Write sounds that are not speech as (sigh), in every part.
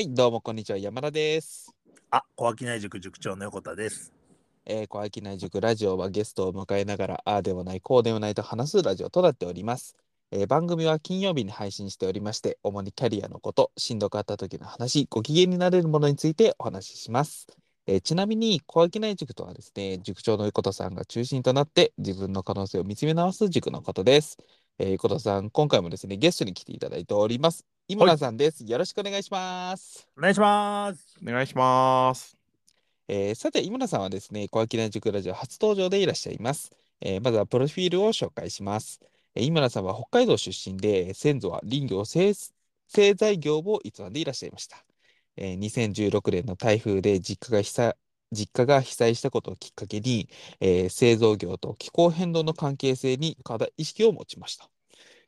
はい、どうもこんにちは、山田です。あ、小商内塾塾長の横田です。えー、小商内塾ラジオはゲストを迎えながら、ああでもない、こうでもないと話すラジオとなっております。えー番組は金曜日に配信しておりまして、主にキャリアのこと、しんどかった時の話、ご機嫌になれるものについてお話しします。えーちなみに、小商内塾とはですね、塾長の横田さんが中心となって、自分の可能性を見つめ直す塾のことです。えー横田さん、今回もですね、ゲストに来ていただいております。井村さんです。よろしくお願いします。お願いします。お願いします。えーさて、井村さんはですね、小商塾ラジオ初登場でいらっしゃいます。えーまずはプロフィールを紹介します。えー井村さんは北海道出身で、えー先祖は林業製製材業を営んでいらっしゃいました。えー2016年の台風で実家が被災実家が被災したことをきっかけに、えー製造業と気候変動の関係性に課題意識を持ちました。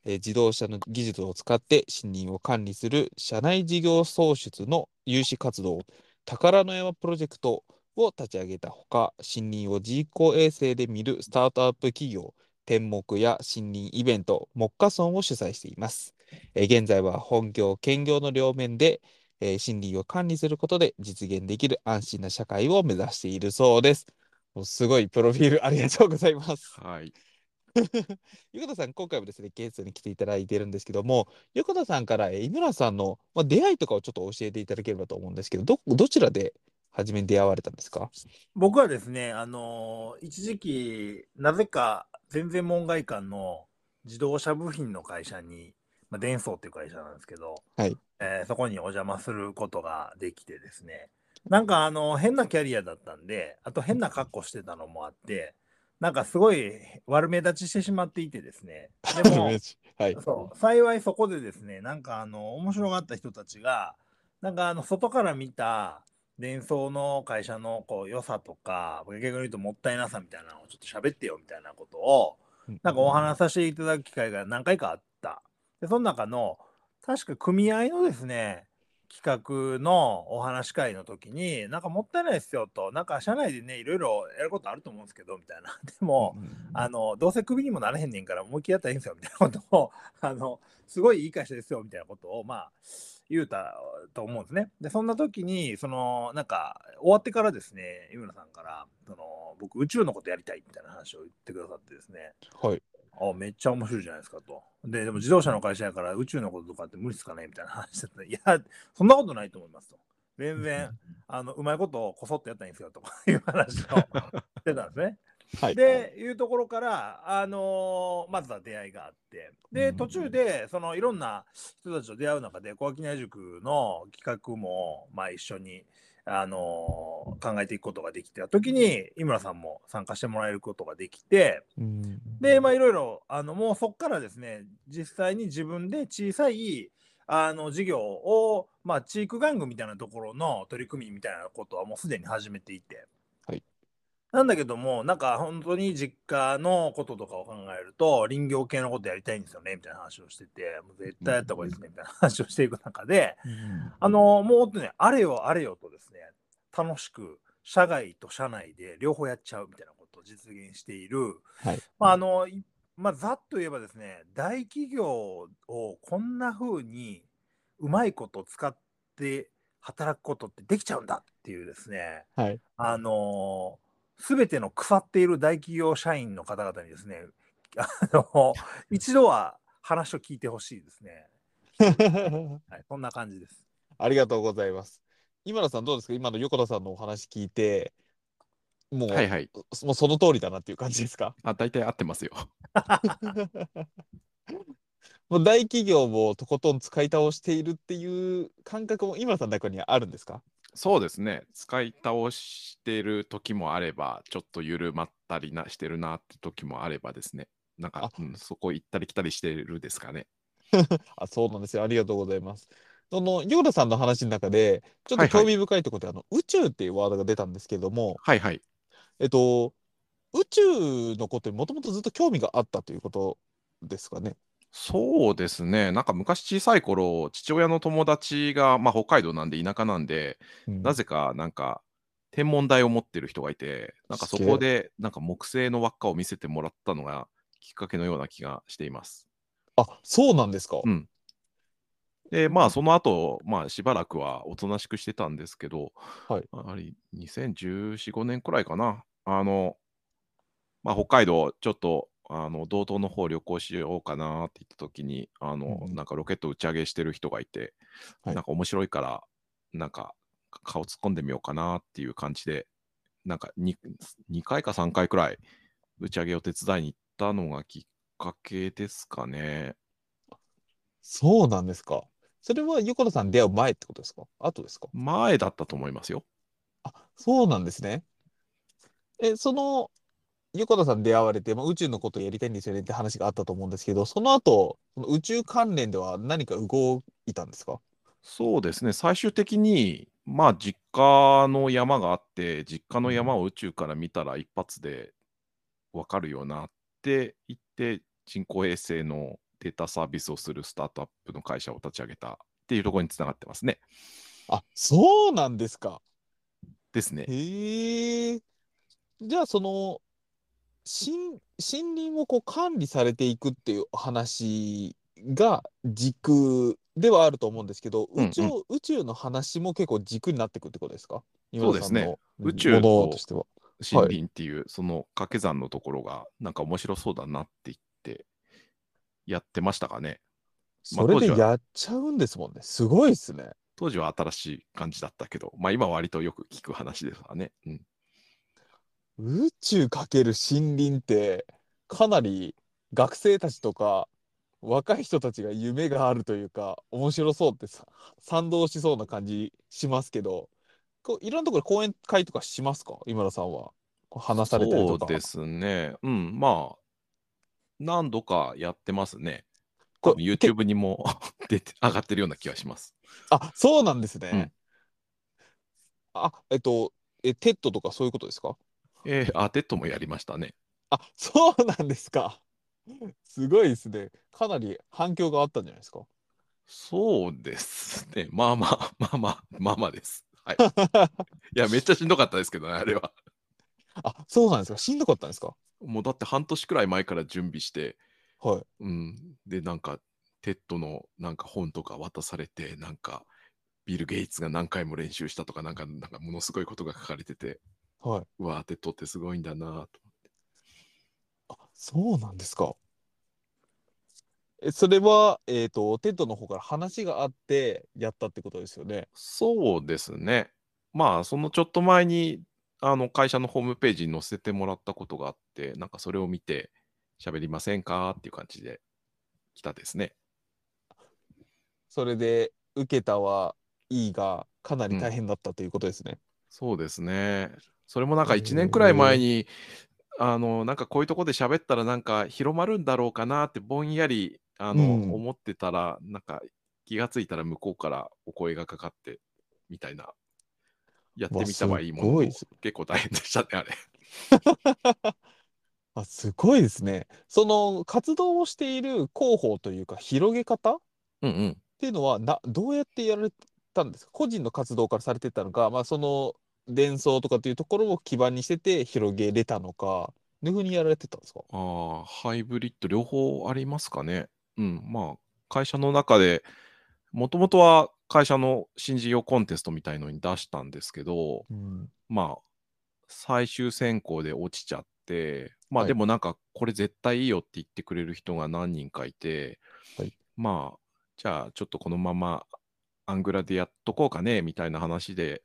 えー自動車の技術を使って森林を管理する社内事業創出の有志活動、宝の山プロジェクトを立ち上げたほか、森林を人工衛星で見るスタートアップ企業、天目や森林イベント、木下村を主催しています。えー現在は本業、兼業の両面で、えー森林を管理することで実現できる安心な社会を目指しているそうです。すごいプロフィールありがとうございます。はい。(laughs) 横田さん、今回もですね、ゲストに来ていただいているんですけども、横田さんからえー井村さんの、まあ、出会いとかをちょっと教えていただければと思うんですけど、ど、どちらで初めに出会われたんですか？僕はですね、あのー一時期、なぜか全然門外観の自動車部品の会社に、まあ、デンソーっていう会社なんですけど、はい。えーそこにお邪魔することができてですね、なんかあの変なキャリアだったんで、あと変な格好してたのもあって、なんかすごい悪目立ちしてしまっていてですね、(laughs) でも、はい。そう幸いそこでですねなんかあの面白がった人たちがなんかあの外から見た伝送の会社のこう良さとか逆に言うともったいなさみたいなのをちょっと喋ってよみたいなことをなんかお話しさせていただく機会が何回かあった。でその中の確か組合のですね企画のお話し会の時になんかもったいないですよとなんか社内でねいろいろやることあると思うんですけどみたいな (laughs) でも、あのどうせクビにもなれへんねんから思いっきりやったらいいんですよみたいなことを (laughs) あのすごいいい会社ですよみたいなことをまあ言うたと思うんですね。でそんな時にそのなんか終わってからですね井村さんからその僕宇宙のことやりたいみたいな話を言ってくださってですねはい。あめっちゃ面白いじゃないですかと。ででも自動車の会社やから宇宙のこととかって無理ですかねみたいな話してていやそんなことないと思いますと。全然あのうまいことをこそっとやったらいいんですよとか (laughs) いう話をしてたんですね。はい。でいうところから、あのーまずは出会いがあってでうん途中でそのいろんな人たちと出会う中で小商塾の企画も、まあ、一緒に、あのー考えていくことができた時に井村さんも参加してもらえることができてうんでまあいろいろあのもうそこからですね実際に自分で小さいあの事業を、まあ、地域玩具みたいなところの取り組みみたいなことはもうすでに始めていて。はいなんだけども、なんか本当に実家のこととかを考えると、林業系のことやりたいんですよね、みたいな話をしてて、もう絶対やった方がいいですね、みたいな話をしていく中で、あの、もうね、あれよあれよとですね、楽しく、社外と社内で両方やっちゃうみたいなことを実現している、はい。まあ、あの、いまあ、ざっと言えばですね、大企業をこんな風にうまいこと使って働くことってできちゃうんだっていうですね、はい。あのすべての腐っている大企業社員の方々にですね、あの一度は話を聞いてほしいですね。はい、こんな感じです。ありがとうございます。今田さんどうですか？今の横田さんのお話聞いて、もう、はいはい。もうその通りだなっていう感じですか？あ、大体合ってますよ。(laughs) もう大企業をとことん使い倒しているっていう感覚も今田さんの中にはあるんですか？そうですね。使い倒してる時もあれば、ちょっと緩まったりなしてるなって時もあればですね。なんか、うんそこ行ったり来たりしてるですかね。(laughs) あ、そうなんですよ。ありがとうございます。その、横田さんの話の中で、ちょっとはいはい興味深いところで、あの、宇宙っていうワードが出たんですけども、はいはい。えっと、宇宙のことにもともとずっと興味があったということですかね。そうですね。なんか昔小さい頃、父親の友達が、まあ、北海道なんで田舎なんで、うんなぜかなんか天文台を持ってる人がいて、なんかそこでなんか木星の輪っかを見せてもらったのがきっかけのような気がしています。あ、そうなんですか。うん。で、まあ、その後、まあ、しばらくはおとなしくしてたんですけど、はい。やはり2014、5年くらいかな。あの、まあ、北海道、ちょっと、あの、道東の方旅行しようかなって言った時に、あの、うんうんなんかロケット打ち上げしてる人がいて、はいなんか面白いから、なんか顔突っ込んでみようかなっていう感じで、なんか 2, 2回か3回くらい打ち上げを手伝いに行ったのがきっかけですかね。そうなんですか。それは横田さん出会う前ってことですか？後ですか？前だったと思いますよ。あ、そうなんですね。え、その、横田さん出会われて、まあ、宇宙のことをやりたいんですよねって話があったと思うんですけど、その後、その宇宙関連では何か動いたんですか？そうですね、最終的に、まあ、実家の山があって、実家の山を宇宙から見たら一発で分かるようなって言って、人工衛星のデータサービスをするスタートアップの会社を立ち上げたっていうところにつながってますね。あ、そうなんですか。ですね。へえ。じゃあ、その、森、森林をこう管理されていくっていう話が軸ではあると思うんですけど、うんうん宇宙、宇宙の話も結構軸になってくってことですか？そうですね宇宙とものとしては。森林っていう、その掛け算のところが、なんか面白そうだなって言って、やってましたかね。まあそれでやっちゃうんですもんね。すごいですね。当時は新しい感じだったけど、まあ今は割とよく聞く話ですわね。うん。宇宙かける森林ってかなり学生たちとか若い人たちが夢があるというか面白そうってさ賛同しそうな感じしますけどこういろんなところで講演会とかしますか？今田さんは話されたりとかそうですね。うん、まあ、何度かやってますね。YouTube にも (laughs) 出て上がってるような気がします。あそうなんですね、うんあえっとえ TEDとかそういうことですか？えー、あー TEDもやりましたね。あそうなんですかすごいですねかなり反響があったんじゃないですかそうですね。まあまあ、まあまあ、まあまあです。はい。(laughs) いや、めっちゃしんどかったですけどね、あれは。あそうなんですかしんどかったんですかもうだって半年くらい前から準備して、はいうん。で、なんか、 TEDのなんか本とか渡されて、なんか、ビル・ゲイツが何回も練習したとか、なんか、なんかものすごいことが書かれてて、はいうわー、 TEDってすごいんだなと。あ、そうなんですか。え、それは、えっと、 TEDの方から話があってやったってことですよね。そうですね。まあ、そのちょっと前に、あの、会社のホームページに載せてもらったことがあって、なんかそれを見て、喋りませんかっていう感じで来たですね。それで、受けたはいいが、かなり大変だったということですね。そうですね。それもなんかへ1年くらい前に、あの、なんかこういうとこで喋ったらなんか広まるんだろうかなってぼんやり、あの、うん思ってたら、なんか気がついたら向こうからお声がかかって、みたいな。やってみたはいいもの結構大変でしたね、あれ。(laughs) あ、すごいですね。その活動をしている広報というか、広げ方っうんうん。ていうのはな、どうやってやられたんですか？個人の活動からされてたのか、まあ、その伝送とかっていうところを基盤にしてて広げれたのか、どういうふうにやられてたんですか？ああ、ハイブリッド両方ありますかね。うん、まあ、会社の中で、もともとは会社の新事業コンテストみたいのに出したんですけど、うん。まあ、最終選考で落ちちゃって、まあはいでもなんか、これ絶対いいよって言ってくれる人が何人かいて、はいまあ、じゃあちょっとこのままアングラでやっとこうかね、みたいな話で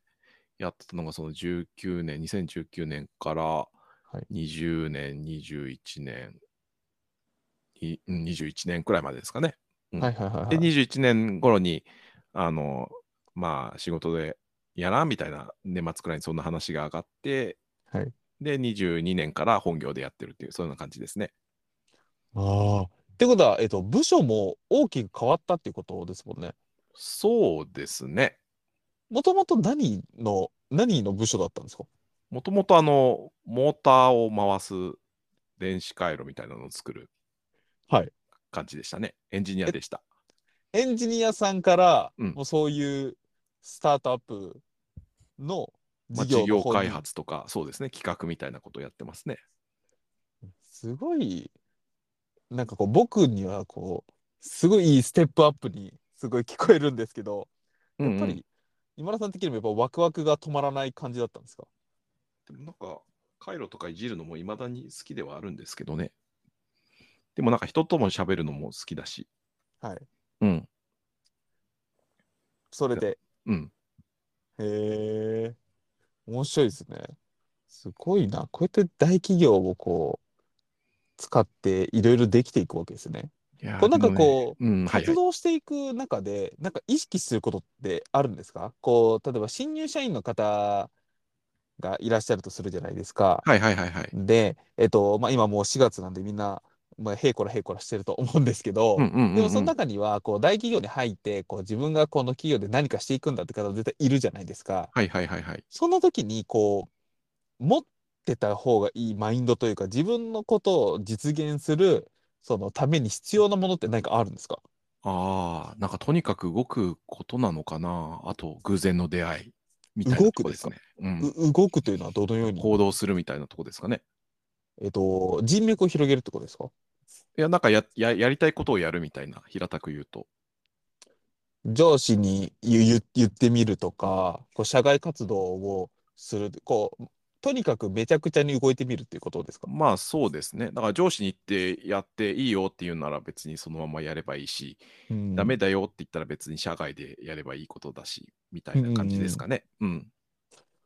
やってたのが、その19年、2019年からい20年、21年、いうん21年くらいまでですかね。うんはいはいはいはで、い。21年頃に、あの、まあ、仕事でやらんみたいな年末くらいにそんな話が上がって、はいで、22年から本業でやってるっていう、そういうような感じですね。ああ。ってことは、えっと、部署も大きく変わったっていうことですもんね。そうですね。もともと何の、何の部署だったんですか？もともとあの、モーターを回す電子回路みたいなのを作るはい感じでしたね。エンジニアでした。エンジニアさんから、うんもうそういうスタートアップのまあ、事業事業開の方に発とか、そうですね、企画みたいなことをやってますね。すごい、なんかこう、僕にはこう、すごいいいステップアップにすごい聞こえるんですけど、うんうんやっぱり今田さん的にもやっぱワクワクが止まらない感じだったんですか？でもなんか、回路とかいじるのもいまだに好きではあるんですけどね。でもなんか人とも喋るのも好きだし。はい。うん。それで。うん。へえ、面白いですね。すごいな。こうやって大企業をこう、使っていろいろできていくわけですね。こうなんかでもねこう、うん、はいはい。活動していく中で、なんか意識することってあるんですか？こう、例えば新入社員の方がいらっしゃるとするじゃないですか。はいはいはいはい。で、えっと、まあ、今もう4月なんでみんな、まあ、へいこらへいこらしてると思うんですけど、うんうんうんうんでもその中には、こう、大企業に入って、こう、自分がこの企業で何かしていくんだって方絶対いるじゃないですか。はいはいはいはい。その時に、こう、持ってた方がいいマインドというか、自分のことを実現する、そのために必要なものって何かあるんですか？ああ、なんかとにかく動くことなのかな？あと、偶然の出会いみたいなとこですね。うん。う動くというのはどのように、行動するみたいなとこですかね。えっと、人脈を広げるってことですか？いや、なんかやややりたいことをやるみたいな、平たく言うと。上司に言う言言ってみるとか、こう社外活動をする、こう、とにかくめちゃくちゃに動いてみるっていうことですか？まあそうですね。だから上司に行ってやっていいよっていうなら別にそのままやればいいし、うんダメだよって言ったら別に社外でやればいいことだし、みたいな感じですかね。うん。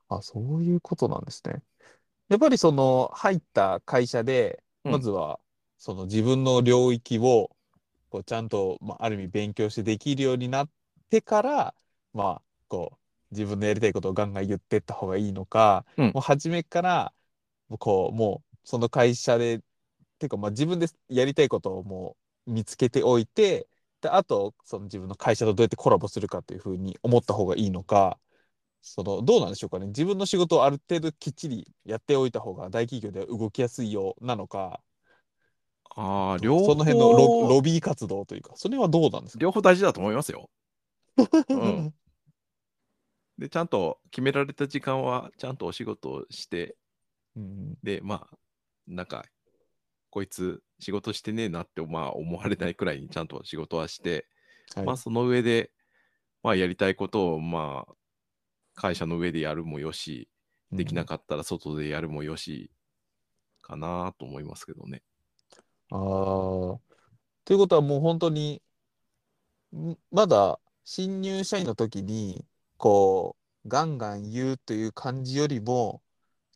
あ、そういうことなんですね。やっぱりその入った会社で、うんまずはその自分の領域をこうちゃんと、まあ、ある意味勉強してできるようになってから、まあ、こう自分のやりたいことをガンガン言ってった方がいいのか、うん。もう初めからこうもうその会社で、ていうかまあ自分でやりたいことをもう見つけておいて、であとその自分の会社とどうやってコラボするかというふうに思った方がいいのか、そのどうなんでしょうかね。自分の仕事をある程度きっちりやっておいた方が大企業では動きやすいようなのか、ああ、両方、その辺のロロビー活動というか、それはどうなんですか？両方大事だと思いますよ。(laughs) うんで、ちゃんと決められた時間はちゃんとお仕事をして、うんで、まあ、なんか、こいつ仕事してねえなって、まあ、思われないくらいにちゃんと仕事はして、はいまあ、その上で、まあ、やりたいことを、まあ、会社の上でやるもよし、できなかったら外でやるもよし、かなと思いますけどね。ああ。ということはもう本当に、んまだ新入社員の時に、こう、ガンガン言うという感じよりも、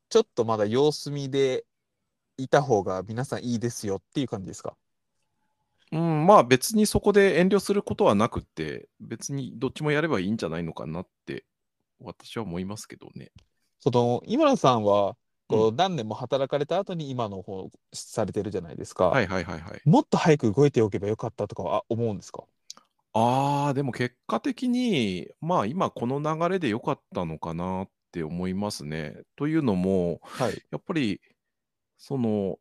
ちょっとまだ様子見でいた方が皆さんいいですよっていう感じですか？うん、まあ別にそこで遠慮することはなくって、別にどっちもやればいいんじゃないのかなって、私は思いますけどね。その、今田さんは、こう、何年も働かれた後に今の方されてるじゃないですか。はいはいはいはい。もっと早く動いておけばよかったとかは思うんですか？ああ、でも結果的に、まあ今この流れで良かったのかなって思いますね。というのも、はい。やっぱり、その、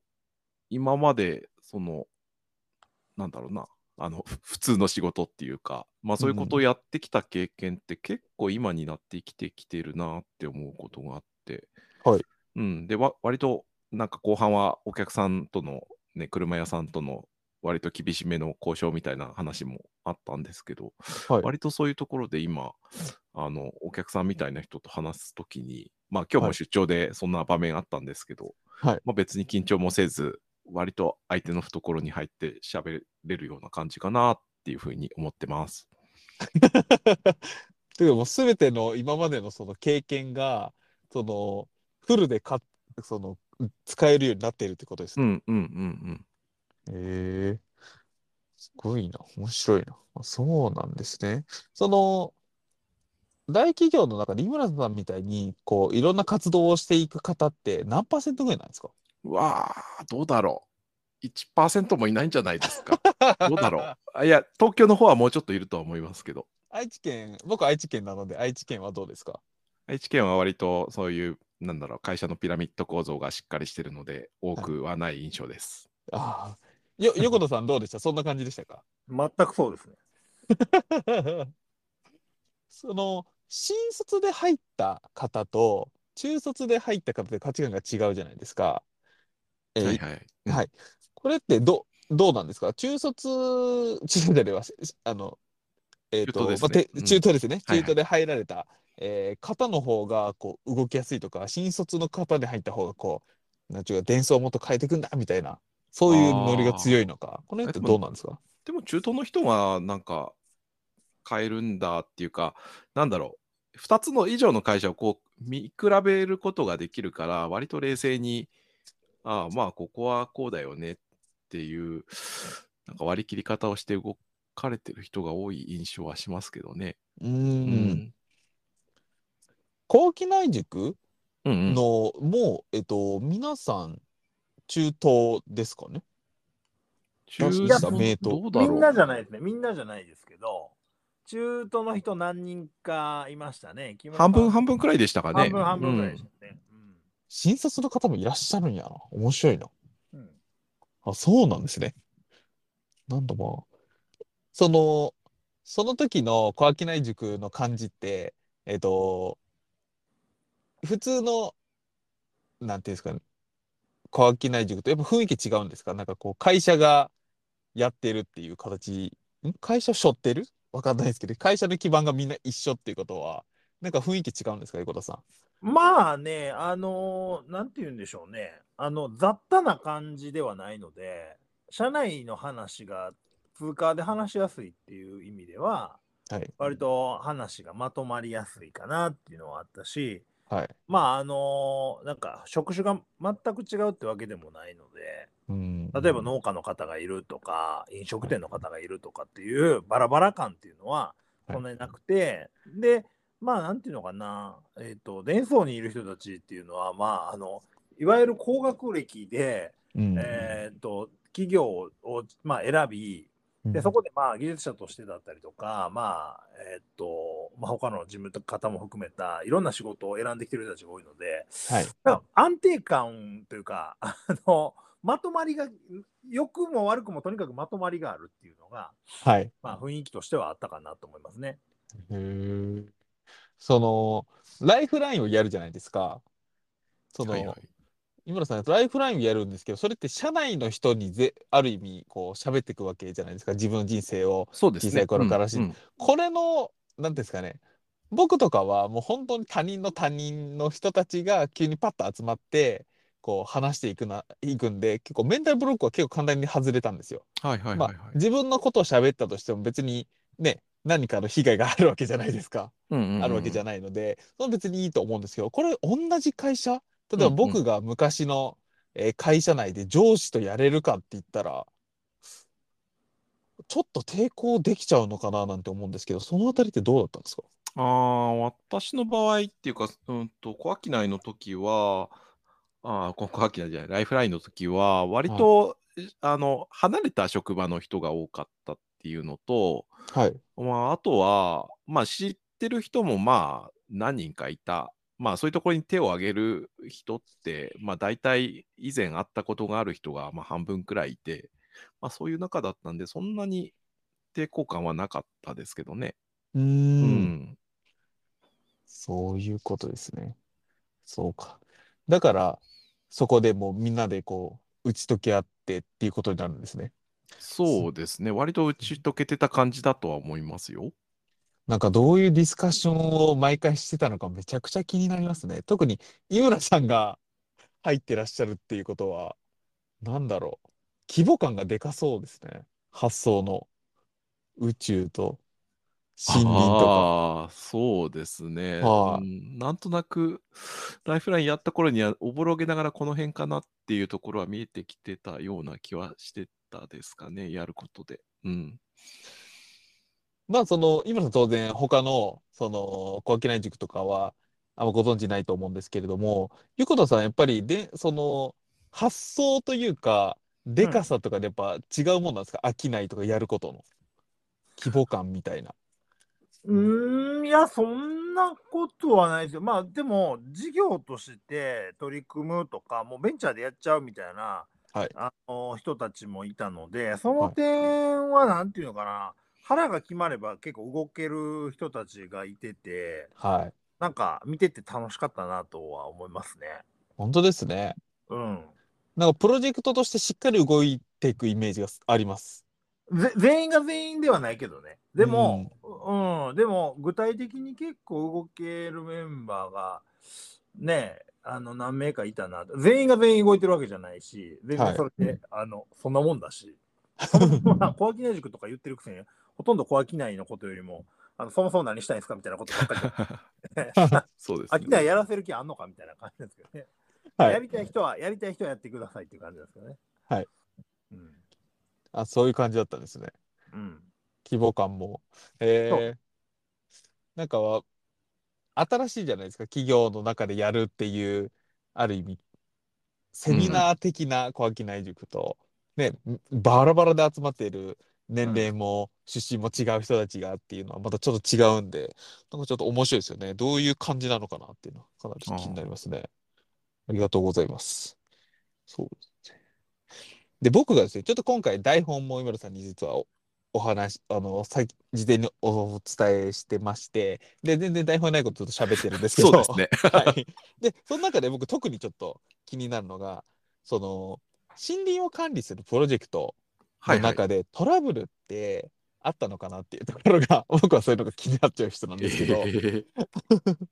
今まで、その、なんだろうな、あの、ふ (laughs) 普通の仕事っていうか、まあそういうことをやってきた経験って結構今になって生きてきてるなって思うことがあって、はい。うん。で、わ割と、なんか後半はお客さんとの、ね、車屋さんとの割と厳しめの交渉みたいな話もあったんですけど、はい。割とそういうところで今、あの、お客さんみたいな人と話すときに、まあ今日も出張でそんな場面あったんですけど、はい。まあ別に緊張もせず、割と相手の懐に入って喋れるような感じかなっていうふうに思ってます。というかもう全ての今までのその経験が、その、フルでか、その、使えるようになっているってことですね。うんうんうんへえすごいな。面白いな。あそうなんですね。その、大企業の中で井村さんみたいに、こう、いろんな活動をしていく方って何パーセントぐらいなんですか？うん。うわあ、どうだろう。1%もいないんじゃないですか。(laughs) どうだろう。あいや、東京の方はもうちょっといるとは思いますけど、愛知県、僕愛知県なので、愛知県はどうですか？愛知県は割とそういう、なんだろう、会社のピラミッド構造がしっかりしてるので、多くはない印象です。ああ。よ、横田さんどうでした？そんな感じでしたか？全くそうですね。(laughs) その、新卒で入った方と、中卒で入った方で価値観が違うじゃないですか。えーはいはい。うんはい。これってど、どうなんですか？中卒、中卒であの、えっ、と、中東ですまあ中東ですね。はいはい中東で入られた、えー方の方がこう動きやすいとか、新卒の方で入った方がこう、なんちゅうか、伝送をもっと変えていくんだみたいな、そういうノリが強いのか、この辺ってどうなんですか？でも中東の人がなんか変えるんだっていうか、なんだろう、2つの以上の会社をこう見比べることができるから、割と冷静に、ああ、まあ、ここはこうだよねっていう、なんか割り切り方をして動かれてる人が多い印象はしますけどね。うー。うん。後期内塾うんうん。の、もう、えっ、と、皆さん、中東ですかね？中いや名刀どうだろうみんなじゃないですね。みんなじゃないですけど、中東の人何人かいましたね。半分半分くらいでしたかね。半分半分ぐらいでしたね。新卒の方もいらっしゃるんやな。面白いな。うんうんあ、そうなんですね。なんだまあ。その、その時の小商い塾の感じって、えっと、普通の、なんていうんですかね、小商い塾と。やっぱ雰囲気違うんですか？なんかこう、会社がやってるっていう形、ん？会社背負ってる？わかんないですけど、会社の基盤がみんな一緒っていうことは、なんか雰囲気違うんですか？横田さん。まあね、あのーなんて言うんでしょうね。あの、雑多な感じではないので、社内の話が通過で話しやすいっていう意味では、はい。割と話がまとまりやすいかなっていうのはあったし、はい。まあ、あのーなんか、職種が全く違うってわけでもないので、うん。例えば農家の方がいるとか、飲食店の方がいるとかっていうバラバラ感っていうのははいそんなになくて、で、まあなんていうのかな、えっ、と、伝送にいる人たちっていうのは、まあ、あの、いわゆる高学歴で、うんえっ、と、企業を、まあ、選び、で、そこでまあ技術者としてだったりとか、まあ、えっ、と、まあ、他の事務方も含めたいろんな仕事を選んできてる人たちが多いので、はい。安定感というか、あの、まとまりが、良くも悪くもとにかくまとまりがあるっていうのが、はい。まあ雰囲気としてはあったかなと思いますね。へえ。その、ライフラインをやるじゃないですか。その、はいはい井村さん、ライフラインをやるんですけど、それって社内の人にぜ、ある意味、こう、喋っていくわけじゃないですか。自分の人生を。そうですね。小さい頃からしうんうんこれの、なんですかね。僕とかはもう本当に他人の他人の人たちが急にパッと集まって、こう話していくな、いくんで、結構メンタルブロックは結構簡単に外れたんですよ。はいはいまあはいはい。自分のことを喋ったとしても別にね、何かの被害があるわけじゃないですか。あるわけじゃない。ないので、その別にいいと思うんですけど、これ同じ会社例えば僕が昔の、えー会社内で上司とやれるかって言ったら、ちょっと抵抗できちゃうのかななんて思うんですけど、そのあたりってどうだったんですか？ああ、私の場合っていうか、うんと、小商いの時は、ああ、こ小商いじゃない、ライフラインの時は、割と、あの、離れた職場の人が多かったっていうのと、はい。まあ、あとは、まあ、知ってる人も、まあ、何人かいた。まあ、そういうところに手を挙げる人って、まあ、大体、以前会ったことがある人が、まあ、半分くらいいて、まあ、そういう中だったんで、そんなに抵抗感はなかったですけどね。うー。うんん。そういうことですね。そうか。だから、そこでもうみんなでこう、打ち解け合ってっていうことになるんですね。そうですね。割と打ち解けてた感じだとは思いますよ。なんかどういうディスカッションを毎回してたのかめちゃくちゃ気になりますね。特に井村さんが入ってらっしゃるっていうことは、なんだろう。規模感がでかそうですね。発想の宇宙と森林とか。ああ、そうですね。はいうんなんとなく、ライフラインやった頃には、おぼろげながらこの辺かなっていうところは見えてきてたような気はしてたですかね、やることで。うん。まあその、井村さん当然他の、その、小商い塾とかは、あんまご存知ないと思うんですけれども、横田さんやっぱりで、その、発想というか、でかさとかでやっぱ違うもんなんですか？飽きないとかやることの。規模感みたいな。うーん、いや、そんなことはないですよ。まあ、でも、事業として取り組むとか、もうベンチャーでやっちゃうみたいな、はいあの人たちもいたので、その点は、なんていうのかな、腹が決まれば結構動ける人たちがいてて、はい。なんか見てて楽しかったなとは思いますね。本当ですね。うん。なんかプロジェクトとしてしっかり動いていくイメージがあります。ぜ全員が全員ではないけどね。でも、うん、でも具体的に結構動けるメンバーがねあの何名かいたな全員が全員動いてるわけじゃないし全然それで、あのそんなもんだし小商い塾とか言ってるくせにほとんど小商いのことよりもあのそもそも何したいんですかみたいなことばっかり。(laughs) そうです商いやらせる気あんのかみたいな感じですけどね、はい。やりたい人はやりたい人はやってくださいっていう感じですけどね。はい、うん。あ、そういう感じだったんですね。うん、規模感も。えー、なんかは、新しいじゃないですか、企業の中でやるっていう、ある意味、セミナー的な小商い塾と、ね、バラバラで集まっている年齢も出身も違う人たちがっていうのはまたちょっと違うんで、なんかちょっと面白いですよね。どういう感じなのかなっていうのはかなり気になりますね。ありがとうございます。そうですね。で、僕がですね、ちょっと今回台本も今田さんに実はおお話、あの、さ事前にお伝えしてまして、で、全然台本ないことちょっと喋ってるんですけど、そうですね。はい。で、その中で僕特にちょっと気になるのが、その、森林を管理するプロジェクトはいはい。の中でトラブルってあったのかなっていうところが、(laughs) 僕はそういうのが気になっちゃう人なんですけど、えー。(laughs)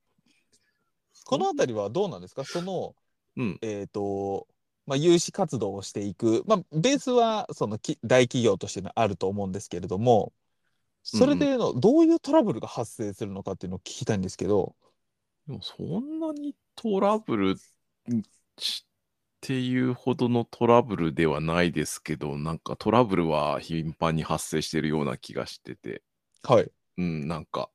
このあたりはどうなんですか？その、うん。えっ、と、まあ、有志活動をしていく、まあ、ベースはそのき大企業としてのあると思うんですけれども、それでのどういうトラブルが発生するのかっていうのを聞きたいんですけど、でもそんなにトラブルっていうほどのトラブルではないですけど、なんかトラブルは頻繁に発生してるような気がしてて、はい。うん、なんか、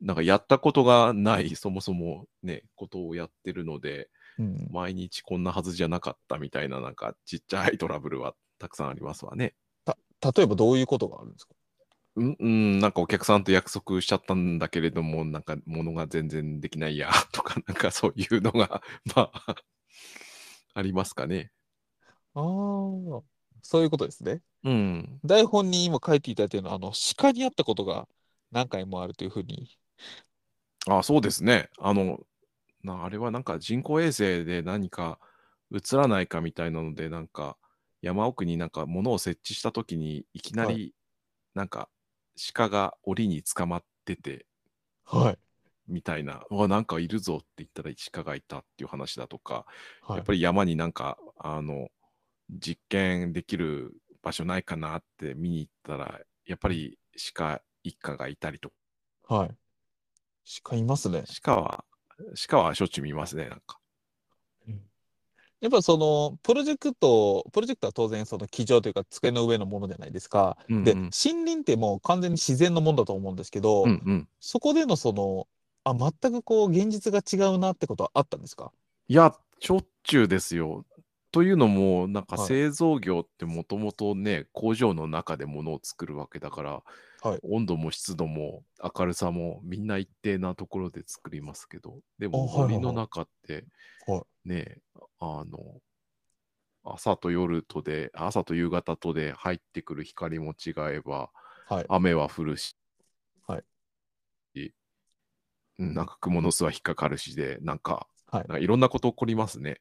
なんかやったことがない、そもそもね、ことをやってるので、うん、毎日こんなはずじゃなかったみたいな、なんかちっちゃいトラブルはたくさんありますわね。例えばどういうことがあるんですか？うん、うん、なんかお客さんと約束しちゃったんだけれども、なんか物が全然できないや (laughs) とか、なんかそういうのが、(laughs) まあ、ありますかね。ああ、そういうことですね。うん。台本に今書いていただいているのは、あの、鹿に会ったことが何回もあるというふうに。あ、そうですね。あの、なあれはなんか人工衛星で何か映らないかみたいなので、なんか山奥になんか物を設置したときに、いきなはりなんか鹿が檻に捕まってて、はい。みたいな、うわ、なんかいるぞって言ったら鹿がいたっていう話だとか、はいやっぱり山になんか、あの、実験できる場所ないかなって見に行ったら、やっぱり鹿一家がいたりとか、はい。鹿いますね。鹿は、鹿はしょっちゅう見ますね、なんか。やっぱそのプロジェクト、プロジェクトは当然その机上というか机の上のものじゃないですか。で、うんうん森林ってもう完全に自然のものだと思うんですけど、うんうん。そこでのその、あ、全くこう現実が違うなってことはあったんですか？いや、しょっちゅうですよ。というのも、なんかはい。製造業ってもともとね、工場の中で物を作るわけだから、はい。温度も湿度も明るさもみんな一定なところで作りますけど、でもあはいはいはい。森の中ってはい。ね、あの、朝と夜とで、朝と夕方とで入ってくる光も違えば、はい。雨は降るし、なんか蜘蛛の巣は引っかかるしで、なんか、はい。なんかいろんなこと起こりますね。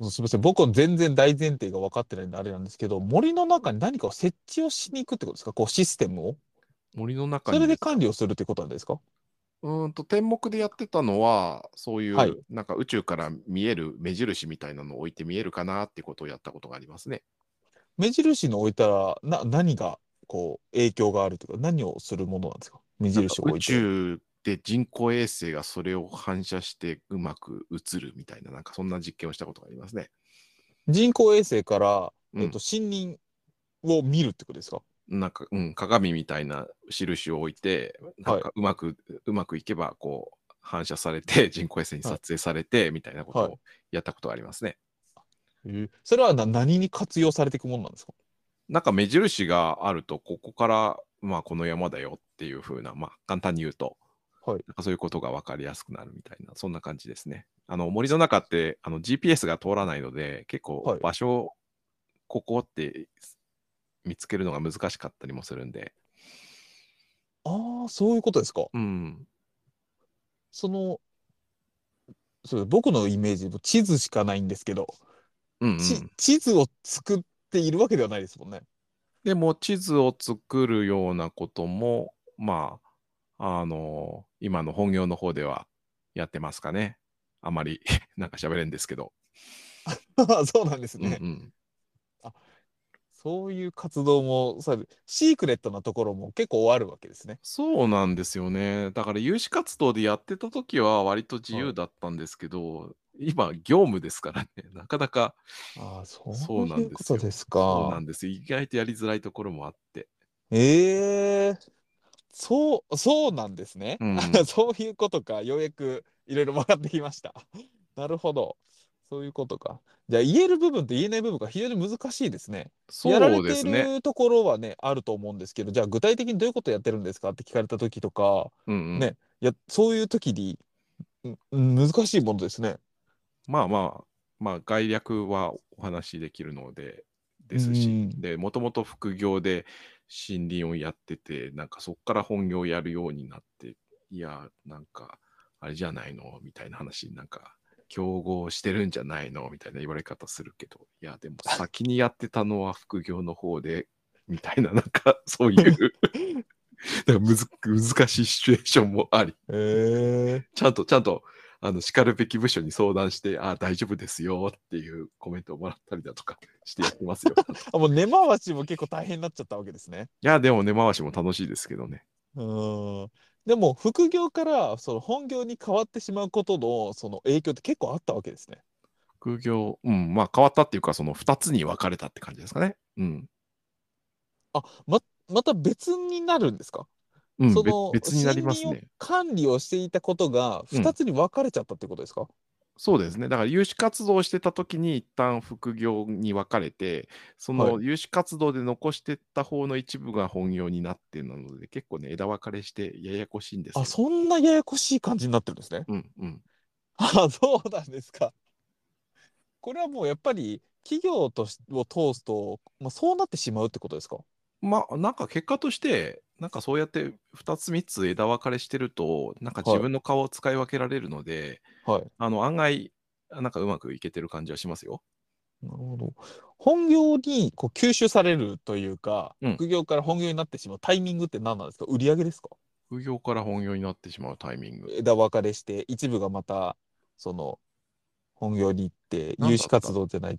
すみません。僕は全然大前提が分かってないんであれなんですけど、森の中に何かを設置をしに行くってことですか？こうシステムを？森の中に。それで管理をするってことなんですか？うーんと天目でやってたのはそういう、はい。なんか宇宙から見える目印みたいなのを置いて見えるかなってことをやったことがありますね。目印の置いたら、な、何がこう影響があるというか、何をするものなんですか？目印を置いて。宙で人工衛星がそれを反射してうまく映るみたいな、なんかそんな実験をしたことがありますね。人工衛星から、うん。えっと、森林を見るってことですか？なんか、うん、鏡みたいな印を置いて、なんかうまく、うまくいけばこう反射されて (laughs) 人工衛星に撮影されて、みたいなことはい。をやったことがありますね。それはな何に活用されていくものなんですか？なんか目印があると、ここから、まあ、この山だよっていう風な、まあ、簡単に言うと、はいなんかそういうことが分かりやすくなるみたいな、そんな感じですね。あの森の中ってあの GPS が通らないので、結構はい場所、ここって見つけるのが難しかったりもするんで、ああ、そういうことですか。うん、その、そう僕のイメージも地図しかないんですけど、うん、うん。ち地図を作っているわけではないですもんね。でも地図を作るようなことも、まあ、あの今の本業の方ではやってますかね。あまり (laughs) なんか喋れんですけど。そうなんですうんうね。ん、そういう活動もさシークレットなところも結構あるわけですね。そうなんですよね。だから有志活動でやってた時は割と自由だったんですけど、今業務ですからね、なかなかああ、そそうなんですよ。ことですそうなか。んですよ。意外とやりづらいところもあって。ええそう、(laughs) そうなんですね。うん (laughs) そういうことか。ようやくいろいろ分かってきました。(laughs) なるほど。そういうことか。じゃあ言える部分と言えない部分が非常に難しいですね。やられていそうですね。るところはね、あると思うんですけど、じゃあ具体的にどういうことやってるんですかって聞かれた時とか、うんうんね、いや、そういう時に、うん難しいものですね。まあまあ、まあ概略はお話しできるので、ですし、うんで、もともと副業で森林をやってて、なんかそこから本業をやるようになって、いや、なんか、あれじゃないのみたいな話、なんか、競合してるんじゃないのみたいな言われ方するけど、いや、でも先にやってたのは副業の方で、みたいな、なんか、そういう、(laughs) なんか難しいシチュエーションもあり、ええちゃんと、ちゃんと、あの、叱るべき部署に相談して、あ大丈夫ですよっていうコメントをもらったりだとか (laughs) してやってますよ。(laughs) あ、もう根回しも結構大変になっちゃったわけですね。いや、でも根回しも楽しいですけどね。うん。でも副業からその本業に変わってしまうことのその影響って結構あったわけですね。副業、うん、まあ変わったっていうか、その2つに分かれたって感じですかね。うん。あ、ま、また別になるんですか？うん、べその別になりますね。を管理をしていたことがうん2つに分かれちゃったってことですか、そうですね。だから有志活動をしてた時に一旦副業に分かれて、そはの有志活動で残してった方の一部が本業になってなので、結構ね、枝分かれしてややこしいんですよ。あ、そんなややこしい感じになってるんですね。うんうん。あ、そうなんですか。これはもうやっぱり企業としを通すと、まあ、そうなってしまうってことですか？まあ、なんか結果として、なんかそうやって2つ3つ枝分かれしてると、なんかはい自分の顔を使い分けられるので、はい。あの案外、なんかうまくいけてる感じはしますよ。なるほど。本業にこう吸収されるというか、うん副業から本業になってしまうタイミングって何なんですか？売り上げですか？副業から本業になってしまうタイミング。枝分かれして、一部がまた、その、本業に行って、なんだった？有志活動じゃない。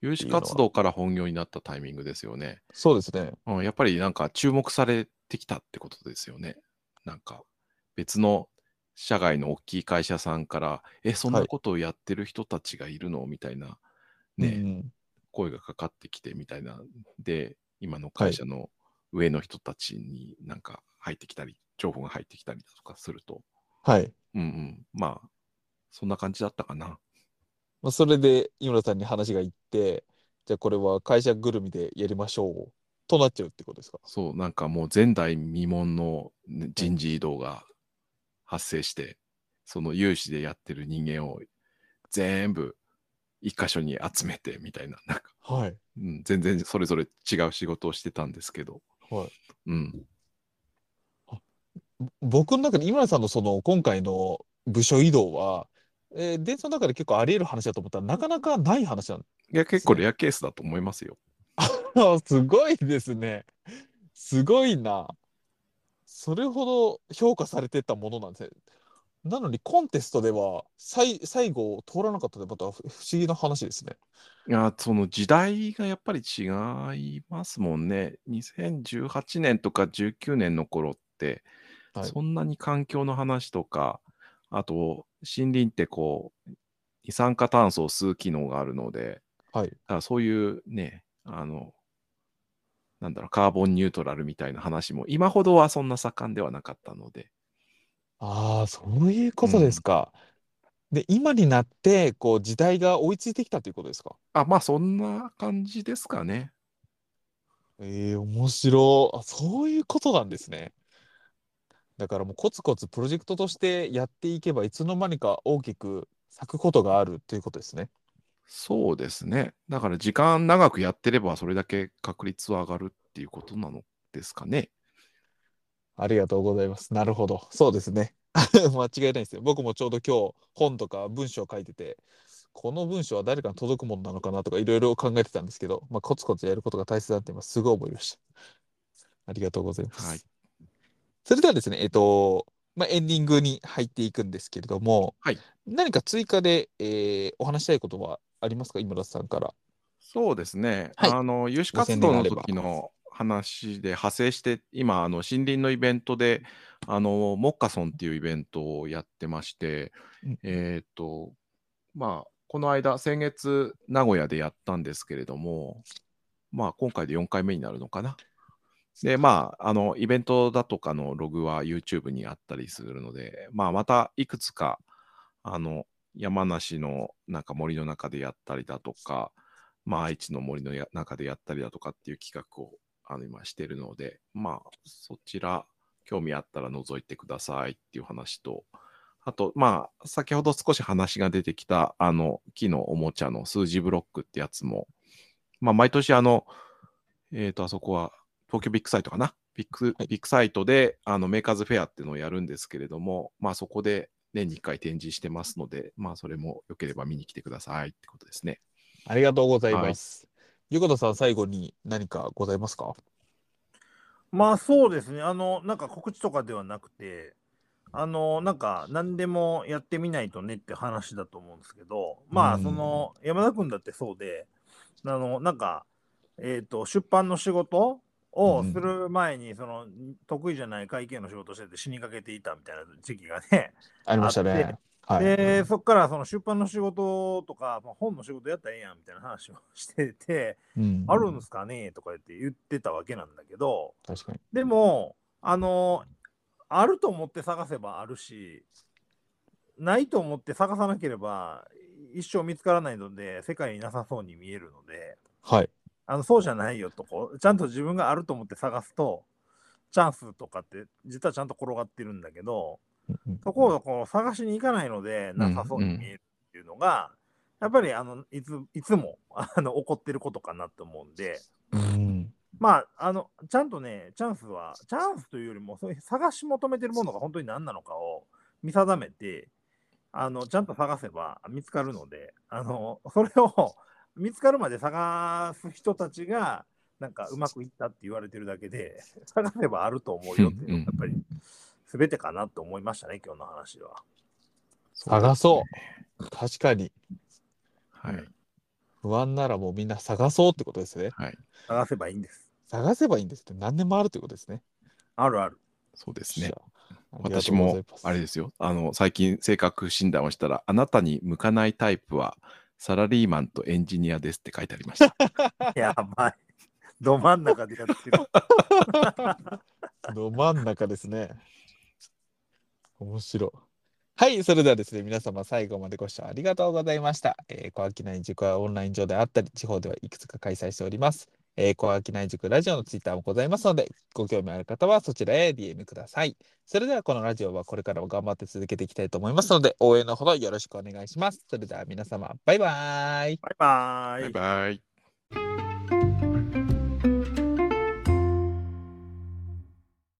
有志活動から本業になったタイミングですよね。そうですね。うん、やっぱりなんか注目されてきたってことですよね。なんか別の社外の大きい会社さんから、え、そんなことをやってる人たちがいるのみたいな、ね、うん声がかかってきてみたいな。で、今の会社の上の人たちになんか入ってきたり、情報が入ってきたりだとかすると、はい。うんうん、まあ、そんな感じだったかな。まあ、それで、井村さんに話がいって、じゃあこれは会社ぐるみでやりましょう。となっちゃうってことですか？そう、なんかもう前代未聞のね人事異動が発生して、その有志でやってる人間を全部一箇所に集めてみたいな、なんか、はい。うん、全然それぞれ違う仕事をしてたんですけど、はい。うん、ぼ僕の中で井村さんのその今回の部署移動は、えー、電車の中で結構あり得る話だと思ったらなかなかない話なんいや、結構レアケースだと思いますよ。あすごいですね。すごいな。それほど評価されてたものなんですね。なのにコンテストでは最最後通らなかったってまた不不思議な話ですね。いや、その時代がやっぱり違いますもんね。2018年とか19年の頃って、はいそんなに環境の話とか、あと森林ってこう、二酸化炭素を吸う機能があるので、はい。だからそういうね、あの、なんだろう、カーボンニュートラルみたいな話も、今ほどはそんな盛んではなかったので、ああ、そういうことですか。で、今になってこう時代が追いついてきたということですか？あ、まあそんな感じですかね。ええ面白い。あ、そういうことなんですね。だからもうコツコツプロジェクトとしてやっていけばいつの間にか大きく咲くことがあるということですね。そうですね。だから時間長くやってればそれだけ確率は上がるっていうことなのですかね。ありがとうございます。なるほど。そうですね。(laughs) 間違いないですよ。僕もちょうど今日本とか文章を書いてて、この文章は誰かに届くものなのかなとかいろいろ考えてたんですけど、まあ、コツコツやることが大切だって今すごい思いました。ありがとうございます。はいそれではですね、えっと、まあ、エンディングに入っていくんですけれども、はい何か追加で、えーお話したいことはありますか、井村さんから？そうですね。はいあの、有志活動の時の話で派生して、今、あの、森林のイベントで、あの、モッカソンっていうイベントをやってまして、うんえっ、と、まあ、この間、先月、名古屋でやったんですけれども、まあ、今回で4回目になるのかな。で、まあ、あの、イベントだとかのログは YouTube にあったりするので、まあ、またいくつか、あの、山梨のなんか森の中でやったりだとか、まあ、愛知の森の中でやったりだとかっていう企画をあの今してるので、まあ、そちら、興味あったら覗いてくださいっていう話と、あと、まあ、先ほど少し話が出てきた、あの、木のおもちゃの数字ブロックってやつも、まあ、毎年、あの、えっ、と、あそこは、東京ビッグサイトかな？ビッグ、はいビッグサイトで、あの、メーカーズフェアっていうのをやるんですけれども、まあ、そこで年に1回展示してますので、まあ、それも良ければ見に来てくださいってことですね。ありがとうございます。横田さん、最後に何かございますか？まあそうですね。あの、なんか告知とかではなくて、あの、なんか何でもやってみないとねって話だと思うんですけど、まあうんその、山田君だってそうで、あの、なんか、えっ、と、出版の仕事をする前に、その、得意じゃない会計の仕事してて死にかけていたみたいな時期がね、(laughs) ありましたね。はい。で、そこからその出版の仕事とか、まあ、本の仕事やったらええやんみたいな話をしてて、うんあるんですかねとか言って言ってたわけなんだけど、確かに。でも、あの、あると思って探せばあるし、ないと思って探さなければ一生見つからないので、世界になさそうに見えるので、はい。あのそうじゃないよとこ、ちゃんと自分があると思って探すと、チャンスとかって実はちゃんと転がってるんだけど、そこをこう探しに行かないので、なさそうに見えるっていうのが、やっぱりあのいついつもあの起こってることかなと思うんで、うん。まあ、あの、ちゃんとね、チャンスは、チャンスというよりも、そういう探し求めてるものが本当に何なのかを見定めて、あの、ちゃんと探せば見つかるので、あの、それを見つかるまで探す人たちが、なんかうまくいったって言われてるだけで、探せばあると思うよっていうやっぱり、全てかなと思いましたね、今日の話は。探そう。確かに。はい。不安ならもうみんな探そうってことですね。はい。探せばいいんです。探せばいいんですって何でもあるってことですね。あるある。そうですね。私もあれですよ。あの、最近性格診断をしたら、あなたに向かないタイプは、サラリーマンとエンジニアですって書いてありました。(laughs) やばい。ど真ん中でやってる。ど真ん中ですね。面白い。はい、それではですね、皆様最後までご視聴ありがとうございました。えー、小商い塾はオンライン上であったり、地方ではいくつか開催しております。えー、小商い塾ラジオのツイッターもございますので、ご興味ある方はそちらへ DM ください。それではこのラジオはこれからも頑張って続けていきたいと思いますので、応援のほどよろしくお願いします。それでは皆様、バイバーイ。バイバーイ。バイバイ。